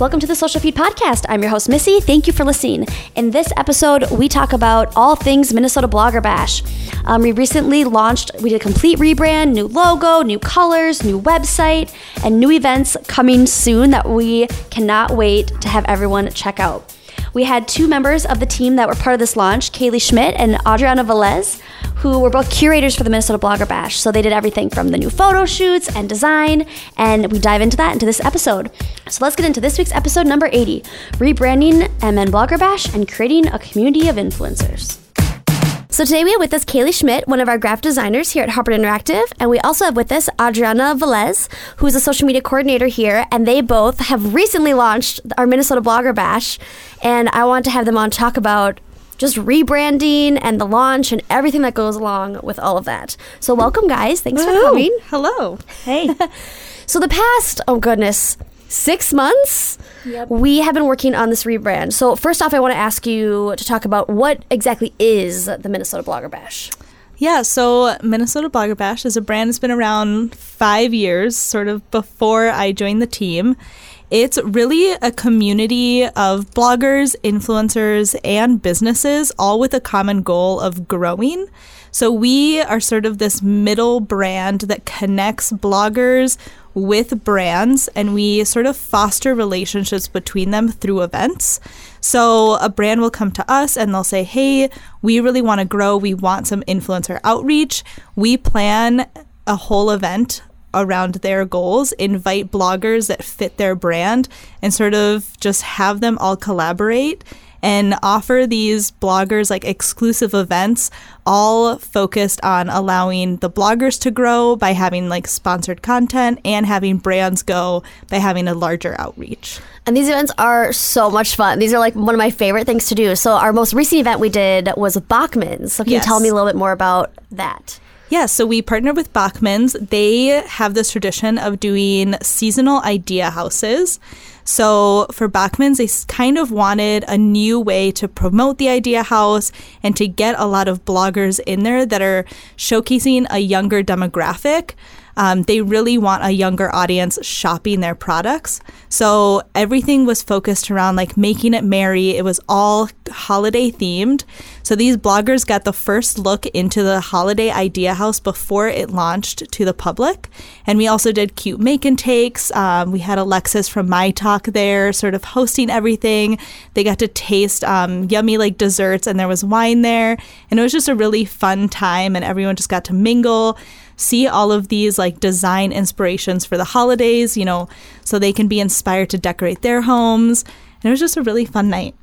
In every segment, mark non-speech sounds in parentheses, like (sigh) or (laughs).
Welcome to the Social Feed Podcast. I'm your host, Missy. Thank you for listening. In this episode, we talk about all things Minnesota Blogger Bash. Um, we recently launched, we did a complete rebrand, new logo, new colors, new website, and new events coming soon that we cannot wait to have everyone check out. We had two members of the team that were part of this launch, Kaylee Schmidt and Adriana Velez, who were both curators for the Minnesota Blogger Bash. So they did everything from the new photo shoots and design, and we dive into that into this episode. So let's get into this week's episode number 80 rebranding MN Blogger Bash and creating a community of influencers. So today we have with us Kaylee Schmidt, one of our graphic designers here at Hubbard Interactive, and we also have with us Adriana Velez, who is a social media coordinator here, and they both have recently launched our Minnesota Blogger Bash, and I want to have them on talk about just rebranding and the launch and everything that goes along with all of that. So welcome guys. Thanks for coming. Hello. Hey. (laughs) so the past, oh goodness, six months, Yep. we have been working on this rebrand. So first off, I want to ask you to talk about what exactly is the Minnesota Blogger Bash. Yeah, so Minnesota Blogger Bash is a brand that's been around five years, sort of before I joined the team. It's really a community of bloggers, influencers, and businesses, all with a common goal of growing. So we are sort of this middle brand that connects bloggers with brands and we sort of foster relationships between them through events. So a brand will come to us and they'll say, Hey, we really want to grow. We want some influencer outreach. We plan a whole event around their goals, invite bloggers that fit their brand, and sort of just have them all collaborate and offer these bloggers like exclusive events, all focused on allowing the bloggers to grow by having like sponsored content and having brands go by having a larger outreach. And these events are so much fun. These are like one of my favorite things to do. So our most recent event we did was Bachman's. So can Yes. you tell me a little bit more about that? Yeah, so we partnered with Bachman's. They have this tradition of doing seasonal idea houses. So for Bachman's, they kind of wanted a new way to promote the idea house and to get a lot of bloggers in there that are showcasing a younger demographic. Um, they really want a younger audience shopping their products. So everything was focused around like making it merry. It was all holiday themed. So these bloggers got the first look into the holiday idea house before it launched to the public. And we also did cute make and takes. Um, we had Alexis from My Talk there, sort of hosting everything. They got to taste um, yummy like desserts, and there was wine there. And it was just a really fun time, and everyone just got to mingle see all of these like design inspirations for the holidays, you know, so they can be inspired to decorate their homes. And it was just a really fun night.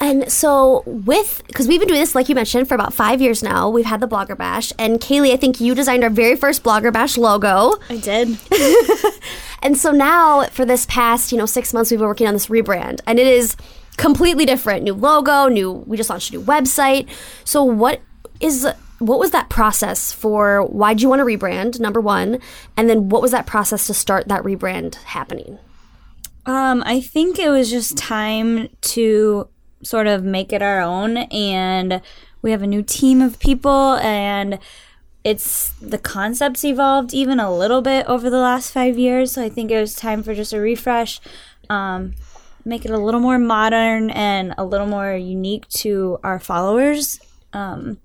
And so, with because we've been doing this, like you mentioned, for about five years now, we've had the Blogger Bash. And Kaylee, I think you designed our very first Blogger Bash logo. I did. (laughs) And so now, for this past, you know, six months, we've been working on this rebrand, and it is completely different. New logo, new. We just launched a new website. So, what is what was that process for? Why'd you want to rebrand? Number one, and then what was that process to start that rebrand happening? Um, I think it was just time to sort of make it our own, and we have a new team of people, and it's the concepts evolved even a little bit over the last five years. So I think it was time for just a refresh, um, make it a little more modern and a little more unique to our followers. Um,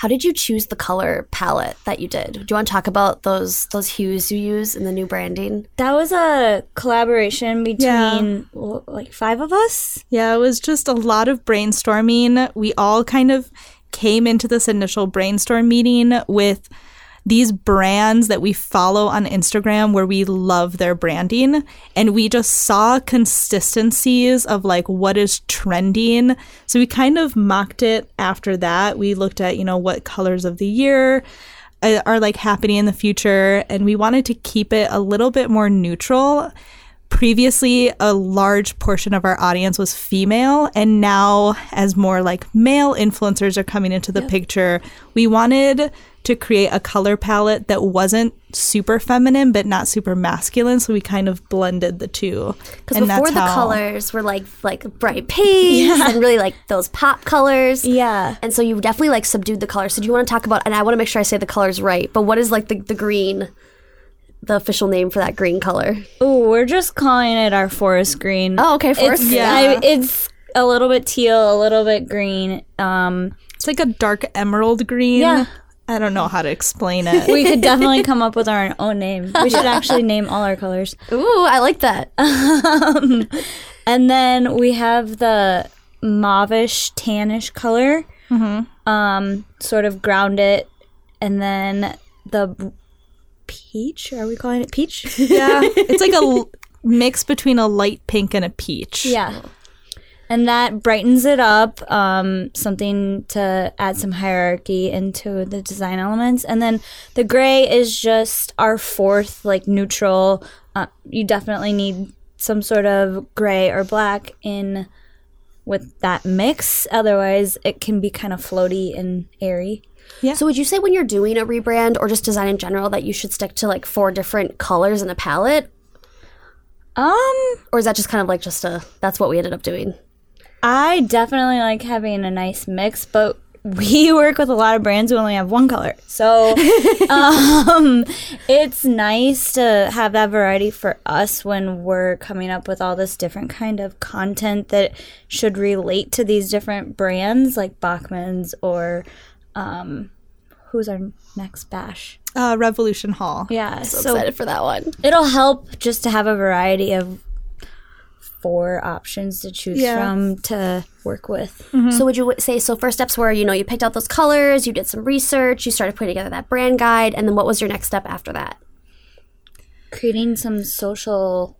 How did you choose the color palette that you did? Do you want to talk about those those hues you use in the new branding? that was a collaboration between l- like five of us. Yeah, it was just a lot of brainstorming. We all kind of came into this initial brainstorm meeting with these brands that we follow on Instagram where we love their branding and we just saw consistencies of like what is trending. So we kind of mocked it after that. We looked at, you know, what colors of the year uh, are like happening in the future and we wanted to keep it a little bit more neutral previously a large portion of our audience was female and now as more like male influencers are coming into the picture we wanted to create a color palette that wasn't super feminine but not super masculine so we kind of blended the two Because before the how- colors were like like bright pinks and really like those pop colors. Yeah. And so you definitely like subdued the colors. So do you want to talk about? And I want to make sure I say the colors right. But what is like the the green? The official name for that green color? Oh, we're just calling it our forest green. Oh, okay, forest. It's, Yeah. I, it's a little bit teal, a little bit green. Um, It's like a dark emerald green. Yeah. I don't know how to explain it. we could (laughs) definitely come up with our own name. We should actually name all our colors. (laughs) Ooh, I like that. (laughs) Um, and then we have the mauvish, tannish color. Hmm. Um, sort of ground it, and then the b- peach. Are we calling it peach? (laughs) yeah. It's like a l- mix between a light pink and a peach. Yeah. And that brightens it up, um, something to add some hierarchy into the design elements. And then the gray is just our fourth, like neutral. Uh, you definitely need some sort of gray or black in with that mix. Otherwise, it can be kind of floaty and airy. Yeah. So would you say when you're doing a rebrand or just design in general that you should stick to like four different colors in a palette? Um, Or is that just kind of like just a that's what we ended up doing? I definitely like having a nice mix, but we (laughs) work with a lot of brands who only have one color. So (laughs) um, it's nice to have that variety for us when we're coming up with all this different kind of content that should relate to these different brands like Bachman's or um, who's our next bash? Uh, Revolution Hall. Yeah, So, so excited for that one. it'll help just to have a variety of four options to choose Yeah. from to work with. Mm-hmm. So would you say so first steps were, you know, you picked out those colors, you did some research, you started putting together that brand guide, and then what was your next step after that? creating some social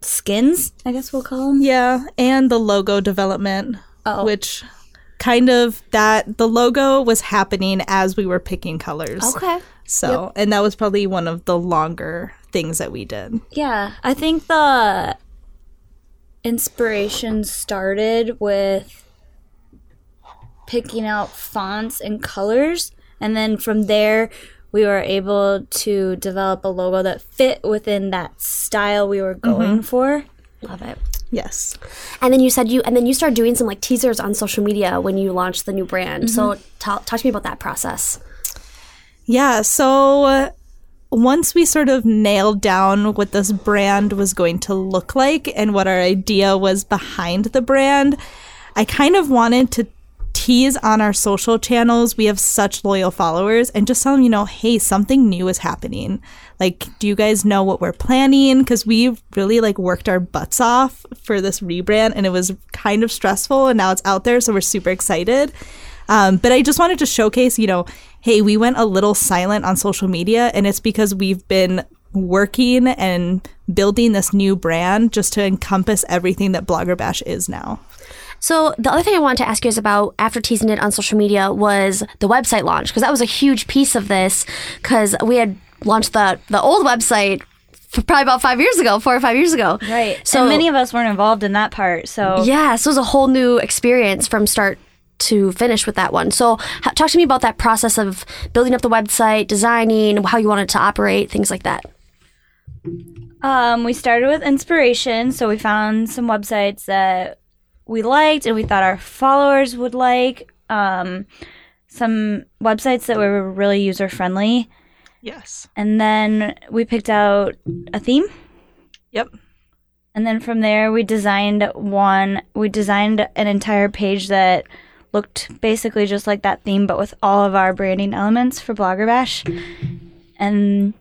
skins, I guess we'll call them. Yeah, and the logo development, Oh. which kind of that the logo was happening as we were picking colors. Okay. So, and that was probably one of the longer things that we did. Yeah, I think the inspiration started with picking out fonts and colors, and then from there, we were able to develop a logo that fit within that style we were going for. Love it. Yes. And then you said you and then you started doing some like teasers on social media when you launched the new brand. So ta- talk to me about that process. Yeah, so uh, once we sort of nailed down what this brand was going to look like and what our idea was behind the brand, I kind of wanted to tease on our social channels. We have such loyal followers and just tell them, you know, hey, something new is happening. Like, do you guys know what we're planning? Because we really like worked our butts off for this rebrand and it was kind of stressful and now it's out there. So we're super excited. Um, but I just wanted to showcase, you know, hey, we went a little silent on social media, and it's because we've been working and building this new brand just to encompass everything that Blogger Bash is now. So the other thing I wanted to ask you is about after teasing it on social media was the website launch because that was a huge piece of this because we had launched the the old website f- probably about five years ago, four or five years ago. Right. So So many of us weren't involved in that part. So Yeah, so it was a whole new experience from start to finish with that one. So, talk to me about that process of building up the website, designing, how you wanted it to operate, things like that. Um, we started with inspiration, so we found some websites that we liked and we thought our followers would like. Um, some websites that were really user friendly, Yes. and then we picked out a theme. Yep. And then from there, we designed one. We designed an entire page that looked basically just like that theme, but with all of our branding elements for Blogger Bash. And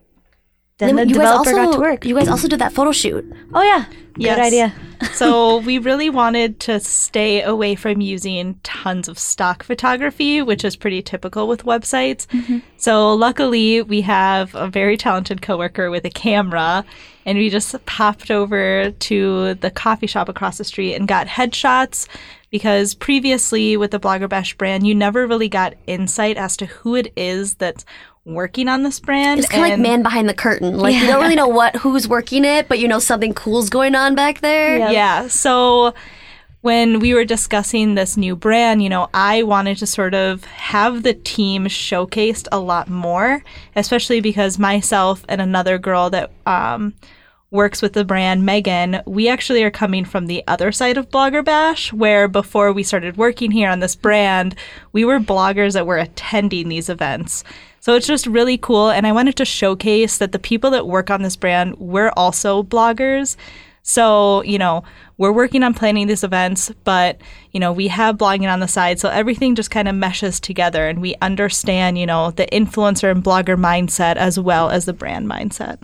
then, the you guys also got to work. you guys also did that photo shoot. oh yeah, Yes. good idea. (laughs) so we really wanted to stay away from using tons of stock photography, which is pretty typical with websites. Mm-hmm. So luckily, we have a very talented coworker with a camera, and we just popped over to the coffee shop across the street and got headshots. Because previously with the Blogger Bash brand, you never really got insight as to who it is that's working on this brand. It's kind of like man behind the curtain. Like you don't really know what who's working it, but you know something cool's going on back there. Yeah. Yeah. So when we were discussing this new brand, you know, I wanted to sort of have the team showcased a lot more, especially because myself and another girl that um, works with the brand, Megan, we actually are coming from the other side of Blogger Bash, where before we started working here on this brand, we were bloggers that were attending these events. So it's just really cool. And I wanted to showcase that the people that work on this brand, we're also bloggers. So, you know, we're working on planning these events, but, you know, we have blogging on the side. So everything just kind of meshes together and we understand, you know, the influencer and blogger mindset as well as the brand mindset.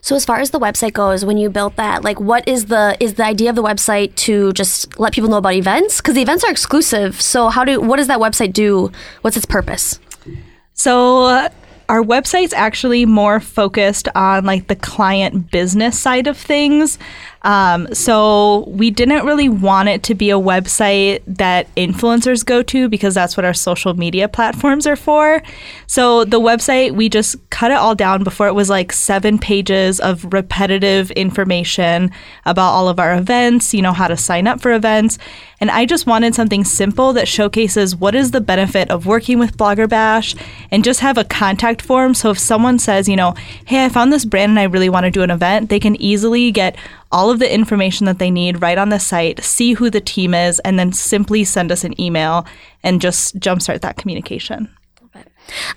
So as far as the website goes, when you built that, like what is the is the idea of the website to just let people know about events? Because the events are exclusive. So how do what does that website do? What's its purpose? So uh, our website's actually more focused on like the client business side of things. Um, so we didn't really want it to be a website that influencers go to because that's what our social media platforms are for. So the website, we just cut it all down before it was like seven pages of repetitive information about all of our events, you know, how to sign up for events. And I just wanted something simple that showcases what is the benefit of working with Blogger Bash and just have a contact form. So if someone says, you know, hey, I found this brand and I really want to do an event, they can easily get all of the information that they need right on the site, see who the team is, and then simply send us an email and just jumpstart that communication.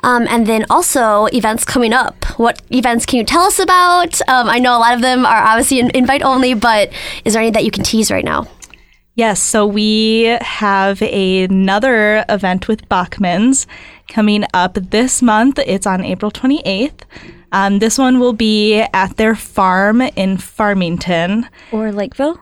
Um, and then also events coming up. What events can you tell us about? Um, I know a lot of them are obviously invite only, but is there any that you can tease right now? Yes, so we have another event with Bachman's coming up this month. It's on April 28th. Um, this one will be at their farm in Farmington. Or Lakeville?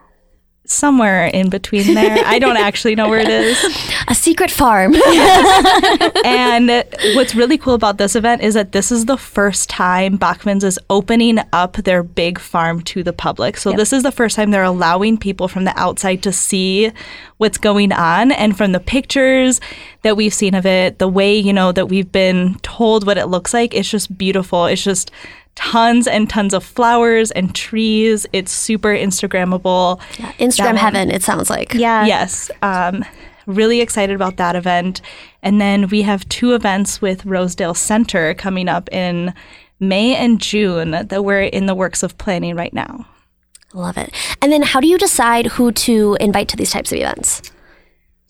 Somewhere in between there. I don't actually know where it is. (laughs) A secret farm. (laughs) and what's really cool about this event is that this is the first time Bachman's is opening up their big farm to the public. So yep. this is the first time they're allowing people from the outside to see what's going on. And from the pictures that we've seen of it, the way, you know, that we've been told what it looks like, it's just beautiful. It's just tons and tons of flowers and trees. It's super Instagrammable. Yeah, Instagram heaven, it sounds like. Yeah. Yes. Um, really excited about that event. And then we have two events with Rosedale Center coming up in May and June that we're in the works of planning right now. Love it. And then how do you decide who to invite to these types of events?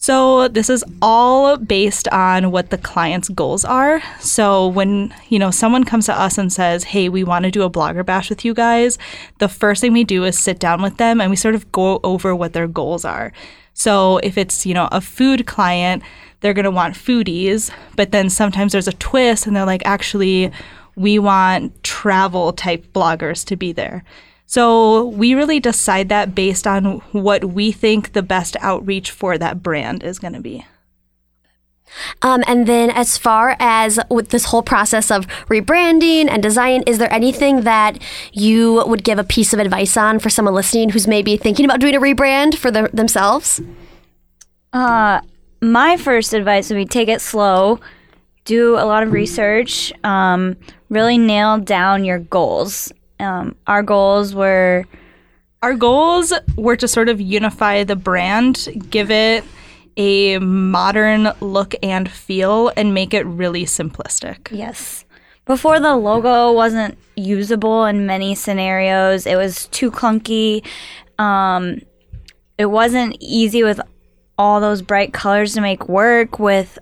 So this is all based on what the client's goals are. So when, you know, someone comes to us and says, "Hey, we want to do a blogger bash with you guys." The first thing we do is sit down with them and we sort of go over what their goals are. So if it's, you know, a food client, they're going to want foodies, but then sometimes there's a twist and they're like, "Actually, we want travel type bloggers to be there." So we really decide that based on what we think the best outreach for that brand is going to be. Um, and then, as far as with this whole process of rebranding and design, is there anything that you would give a piece of advice on for someone listening who's maybe thinking about doing a rebrand for the, themselves? Uh, my first advice would be take it slow, do a lot of research, um, really nail down your goals. Um, our goals were our goals were to sort of unify the brand, give it a modern look and feel, and make it really simplistic. Yes. Before the logo wasn't usable in many scenarios, it was too clunky. Um, it wasn't easy with all those bright colors to make work with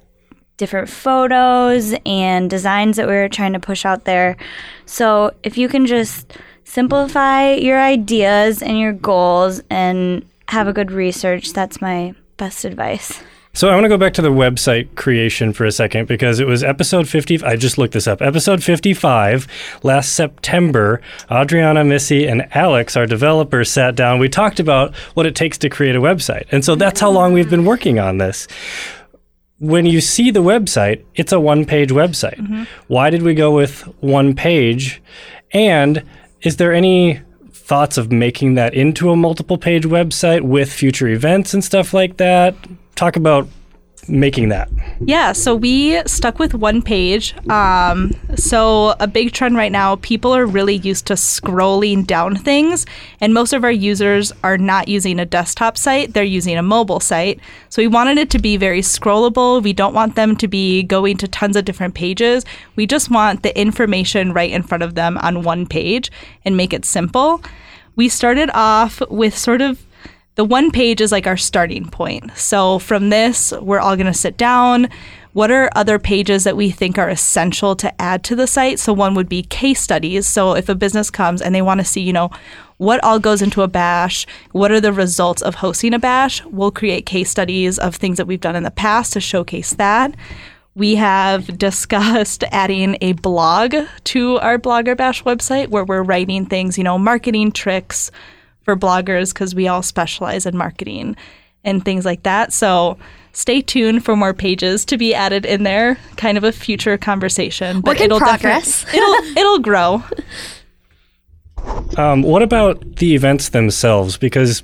different photos and designs that we were trying to push out there. So if you can just simplify your ideas and your goals and have a good research, that's my best advice. So I want to go back to the website creation for a second because it was episode 50. I just looked this up. Episode 55 last September. Adriana, Missy, and Alex, our developers, sat down. We talked about what it takes to create a website. And so that's how long we've been working on this when you see the website, it's a one page website. Mm-hmm. Why did we go with one page? And is there any thoughts of making that into a multiple page website with future events and stuff like that? Talk about making that? Yeah, so we stuck with one page. Um, so, a big trend right now, people are really used to scrolling down things, and most of our users are not using a desktop site, they're using a mobile site. So, we wanted it to be very scrollable. We don't want them to be going to tons of different pages. We just want the information right in front of them on one page and make it simple. We started off with sort of the one page is like our starting point. So from this, we're all going to sit down. what are other pages that we think are essential to add to the site? So one would be case studies. So if a business comes and they want to see, you know, what all goes into a bash, what are the results of hosting a bash, we'll create case studies of things that we've done in the past to showcase that. We have (laughs) discussed adding a blog to our Blogger Bash website where we're writing things, you know, marketing tricks for bloggers because we all specialize in marketing and things like that. So stay tuned for more pages to be added in there. Kind of a future conversation, Work in it'll progress. (laughs) it'll it'll grow. Um, what about the events themselves? Because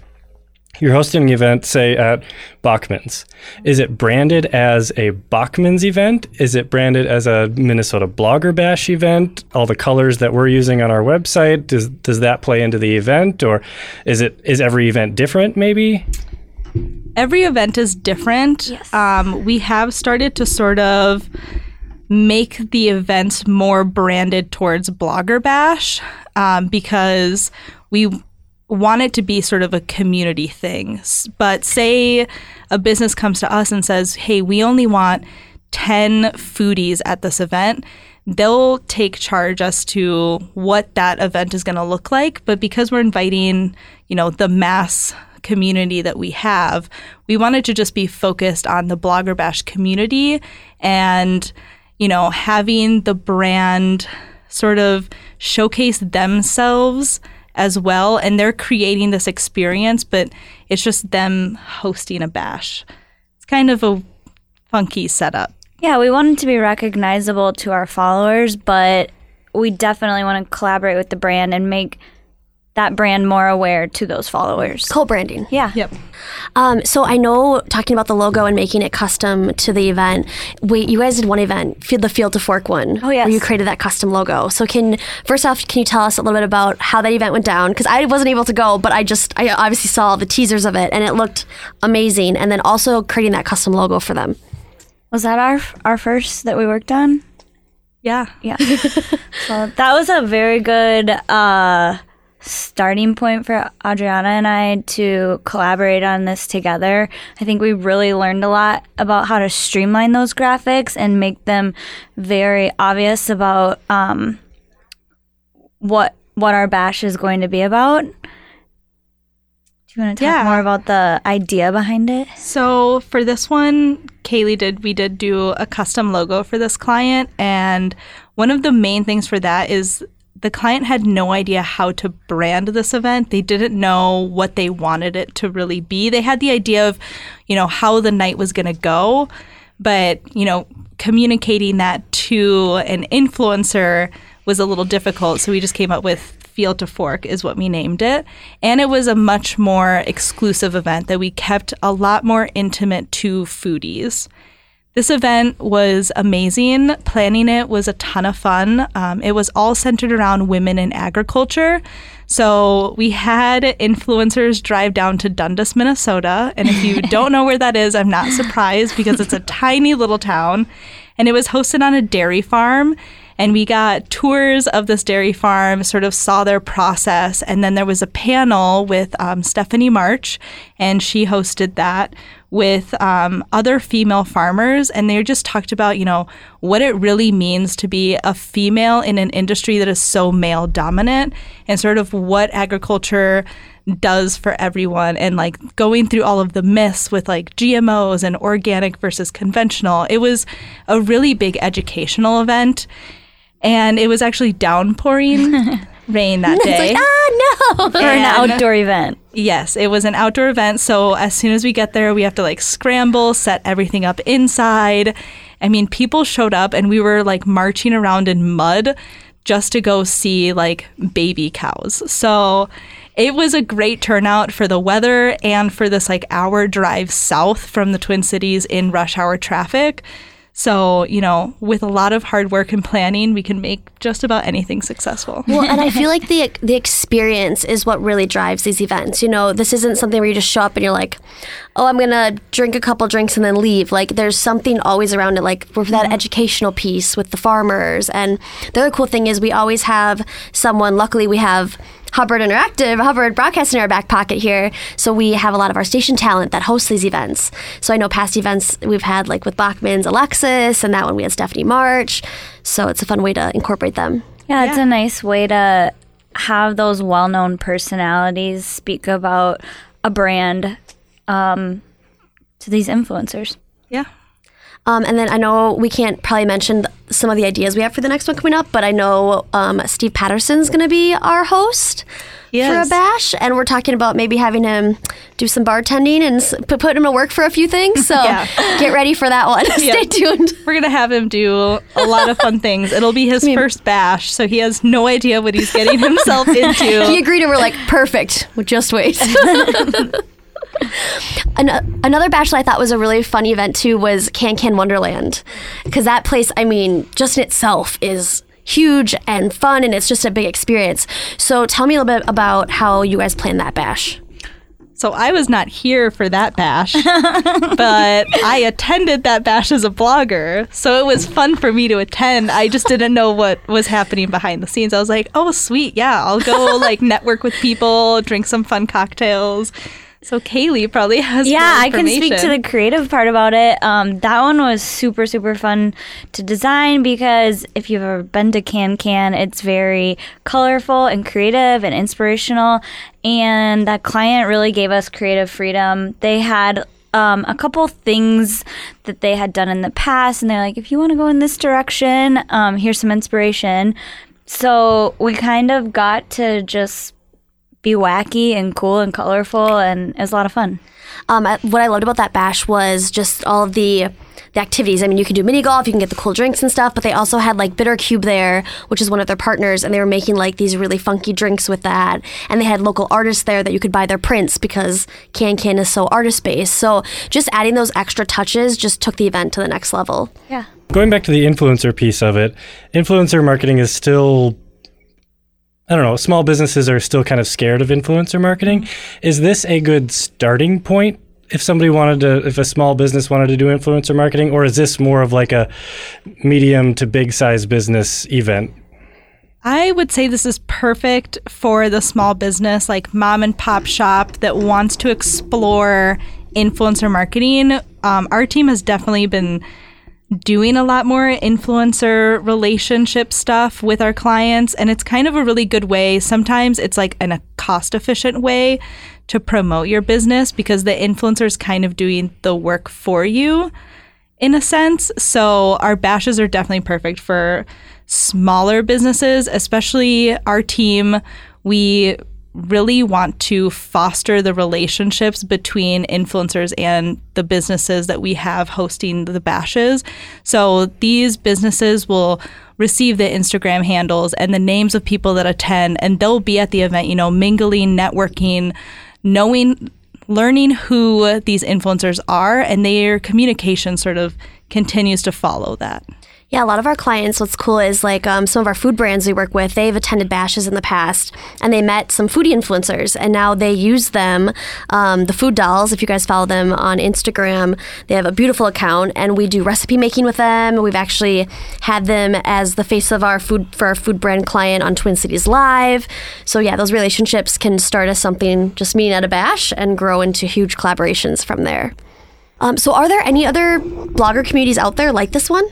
you're hosting an event, say at Bachman's. Is it branded as a Bachman's event? Is it branded as a Minnesota Blogger Bash event? All the colors that we're using on our website does does that play into the event, or is it is every event different? Maybe. every event is different. Yes. Um, we have started to sort of make the events more branded towards Blogger Bash um, because we want it to be sort of a community thing. But say a business comes to us and says, hey, we only want 10 foodies at this event. They'll take charge as to what that event is going to look like. But because we're inviting, you know, the mass community that we have, we wanted to just be focused on the Blogger Bash community and, you know, having the brand sort of showcase themselves as well. And they're creating this experience, but it's just them hosting a bash. It's kind of a funky setup. Yeah, we want it to be recognizable to our followers, but we definitely want to collaborate with the brand and make that brand more aware to those followers. Co-branding. Yeah. Yep. Um, so I know talking about the logo and making it custom to the event. Wait, you guys did one event, Field the Field to Fork one. Oh, yes. Where you created that custom logo. So can first off, can you tell us a little bit about how that event went down? Because I wasn't able to go, but I just I obviously saw the teasers of it and it looked amazing. And then also creating that custom logo for them. Was that our our first that we worked on? Yeah. Yeah. (laughs) so that was a very good uh, starting point for Adriana and I to collaborate on this together. I think we really learned a lot about how to streamline those graphics and make them very obvious about um, what what our bash is going to be about. Do you want to talk Yeah. more about the idea behind it? So for this one, Kaylee did we did do a custom logo for this client, and one of the main things for that is the client had no idea how to brand this event. They didn't know what they wanted it to really be. They had the idea of, you know, how the night was going to go, but you know, communicating that to an influencer was a little difficult. So we just came up with Field to Fork is what we named it. And it was a much more exclusive event that we kept a lot more intimate to foodies. This event was amazing. Planning it was a ton of fun. Um, it was all centered around women in agriculture. So we had influencers drive down to Dundas, Minnesota. And if you (laughs) don't know where that is, I'm not surprised because it's a (laughs) tiny little town. And it was hosted on a dairy farm. And we got tours of this dairy farm, sort of saw their process. And then there was a panel with um, Stephanie March, and she hosted that with um, other female farmers. And they just talked about, you know, what it really means to be a female in an industry that is so male dominant and sort of what agriculture does for everyone and like going through all of the myths with like GMOs and organic versus conventional. It was a really big educational event and it was actually downpouring (laughs) rain that (laughs) day. Ah no. (laughs) For an And- outdoor event. Yes, it was an outdoor event. So as soon as we get there, we have to like scramble, set everything up inside. I mean, people showed up and we were like marching around in mud just to go see like baby cows. So it was a great turnout for the weather and for this like hour drive south from the Twin Cities in rush hour traffic. So, you know, with a lot of hard work and planning, we can make just about anything successful. Well, and I feel (laughs) like the the experience is what really drives these events. You know, this isn't something where you just show up and you're like, "Oh, I'm gonna drink a couple drinks and then leave." Like, there's something always around it, like for that mm-hmm. educational piece with the farmers. And the other cool thing is we always have someone. Luckily, we have Hubbard Interactive, Hubbard Broadcasting in our back pocket here. So we have a lot of our station talent that hosts these events. So I know past events we've had like with Bachman's Alexis, and that one we had Stephanie March. So it's a fun way to incorporate them. Yeah, it's Yeah. a nice way to have those well known personalities speak about a brand um, to these influencers. Yeah. Um, and then I know we can't probably mention some of the ideas we have for the next one coming up, but I know um, Steve Patterson's going to be our host for a bash, and we're talking about maybe having him do some bartending and s- put, him to work for a few things. So (laughs) Yeah. get ready for that one. (laughs) Stay tuned. We're gonna have him do a lot of fun (laughs) things. It'll be his first bash, so he has no idea what he's getting himself into. He agreed, and we're like, perfect. Well, Just wait. An- another bash that I thought was a really fun event too was Can Can Wonderland, because that place, I mean, just in itself is huge and fun, and it's just a big experience. So tell me a little bit about how you guys planned that bash. So I was not here for that bash, (laughs) but I attended that bash as a blogger. So it was fun for me to attend. I just didn't know what was happening behind the scenes. I was like, "Oh, sweet. Yeah, I'll go like (laughs) network with people, drink some fun cocktails." So Kaylee probably has Yeah, I can speak to the creative part about it. Um, that one was super, super fun to design because if you've ever been to Can Can, it's very colorful and creative and inspirational. And that client really gave us creative freedom. They had um, a couple things that they had done in the past, and they're like, if you want to go in this direction, um, here's some inspiration. So we kind of got to just be wacky and cool and colorful, and it was a lot of fun. Um, I- what I loved about that bash was just all of the the activities. I mean, you can do mini golf, you can get the cool drinks and stuff, but they also had like Bitter Cube there, which is one of their partners, and they were making like these really funky drinks with that. And they had local artists there that you could buy their prints because Can Can is so artist based. So just adding those extra touches just took the event to the next level. Yeah. Going back to the influencer piece of it, influencer marketing is still I don't know, small businesses are still kind of scared of influencer marketing. Is this a good starting point if somebody wanted to if a small business wanted to do influencer marketing or is this more of like a medium to big size business event? I would say this is perfect for the small business, like mom and pop shop that wants to explore influencer marketing. Um, our team has definitely been doing a lot more influencer relationship stuff with our clients, and it's kind of a really good way. Sometimes it's like in a cost efficient way to promote your business because the influencer is kind of doing the work for you in a sense. So our bashes are definitely perfect for smaller businesses, especially our team. We really want to foster the relationships between influencers and the businesses that we have hosting the bashes. So these businesses will receive the Instagram handles and the names of people that attend and they'll be at the event, you know, mingling, networking, knowing learning who these influencers are and their communication sort of continues to follow that. Yeah, a lot of our clients, what's cool is like um, some of our food brands we work with, they've attended bashes in the past and they met some foodie influencers and now they use them. Um, the Food Dolls, if you guys follow them on Instagram, they have a beautiful account and we do recipe making with them. We've actually had them as the face of our food for our food brand client on Twin Cities Live. So, yeah, those relationships can start as something just meeting at a bash and grow into huge collaborations from there. Um, so, are there any other blogger communities out there like this one?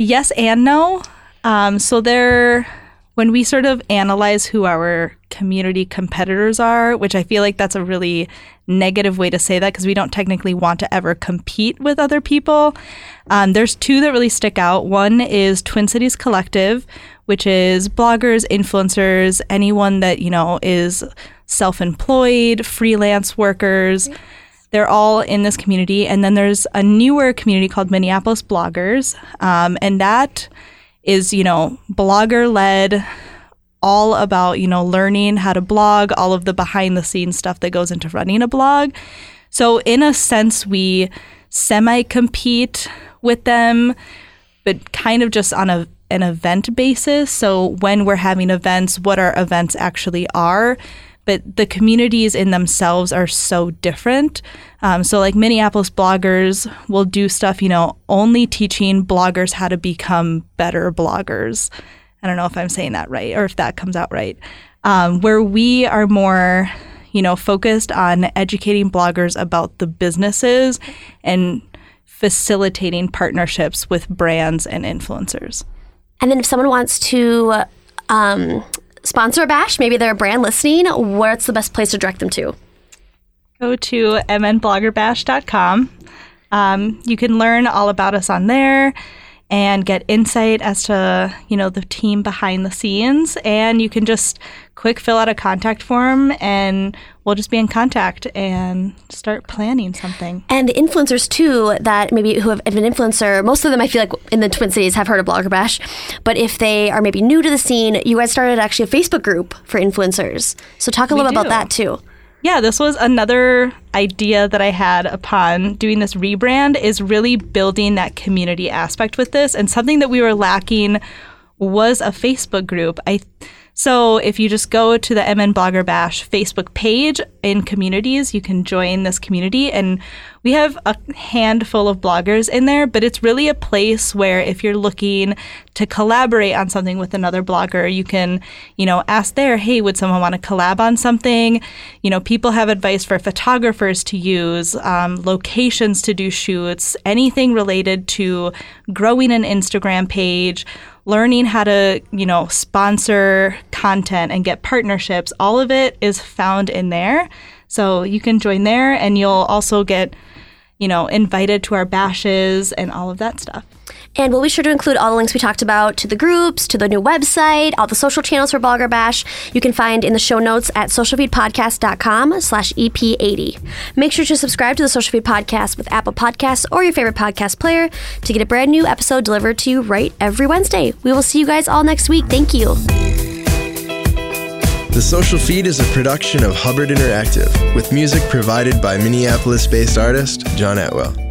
Yes and no. Um, so there, when we sort of analyze who our community competitors are, which I feel like that's a really negative way to say that because we don't technically want to ever compete with other people. Um, there's two that really stick out. One is Twin Cities Collective, which is bloggers, influencers, anyone that you know is self-employed, freelance workers. They're all in this community. And then there's a newer community called Minneapolis Bloggers. Um, and that is, you know, blogger led, all about, you know, learning how to blog, all of the behind the scenes stuff that goes into running a blog. So, in a sense, we semi compete with them, but kind of just on a an event basis. So, when we're having events, what our events actually are but the communities in themselves are so different. Um, so, like Minneapolis bloggers will do stuff, you know, only teaching bloggers how to become better bloggers. I don't know if I'm saying that right or if that comes out right. um, where we are more, you know, focused on educating bloggers about the businesses and facilitating partnerships with brands and influencers. And then if someone wants to um, sponsor bash, maybe they're a brand listening, what's the best place to direct them to? Go to mnbloggerbash.com. Um, you can learn all about us on there and get insight as to you know the team behind the scenes. And you can just quick fill out a contact form and we'll just be in contact and start planning something. And the influencers too that maybe who have an influencer most of them i feel like in the twin cities have heard of blogger bash. But if they are maybe new to the scene you guys started actually a facebook group for influencers. So talk a little bit about that too yeah, this was another idea that I had upon doing this rebrand is really building that community aspect with this and something that we were lacking was a Facebook group. I so if you just go to the MN Blogger Bash Facebook page in communities, you can join this community. And we have a handful of bloggers in there, but it's really a place where if you're looking to collaborate on something with another blogger, you can, you know, ask there, hey, would someone want to collab on something? You know, people have advice for photographers to use, um, locations to do shoots, anything related to growing an Instagram page learning how to, you know, sponsor content and get partnerships, all of it is found in there. So you can join there and you'll also get, you know, invited to our bashes and all of that stuff. And we'll be sure to include all the links we talked about to the groups, to the new website, all the social channels for Blogger Bash. You can find in the show notes at socialfeedpodcast.com slash EP80. Make sure to subscribe to the Social Feed Podcast with Apple Podcasts or your favorite podcast player to get a brand new episode delivered to you right every Wednesday. We will see you guys all next week. Thank you. The Social Feed is a production of Hubbard Interactive with music provided by Minneapolis based artist John Atwell.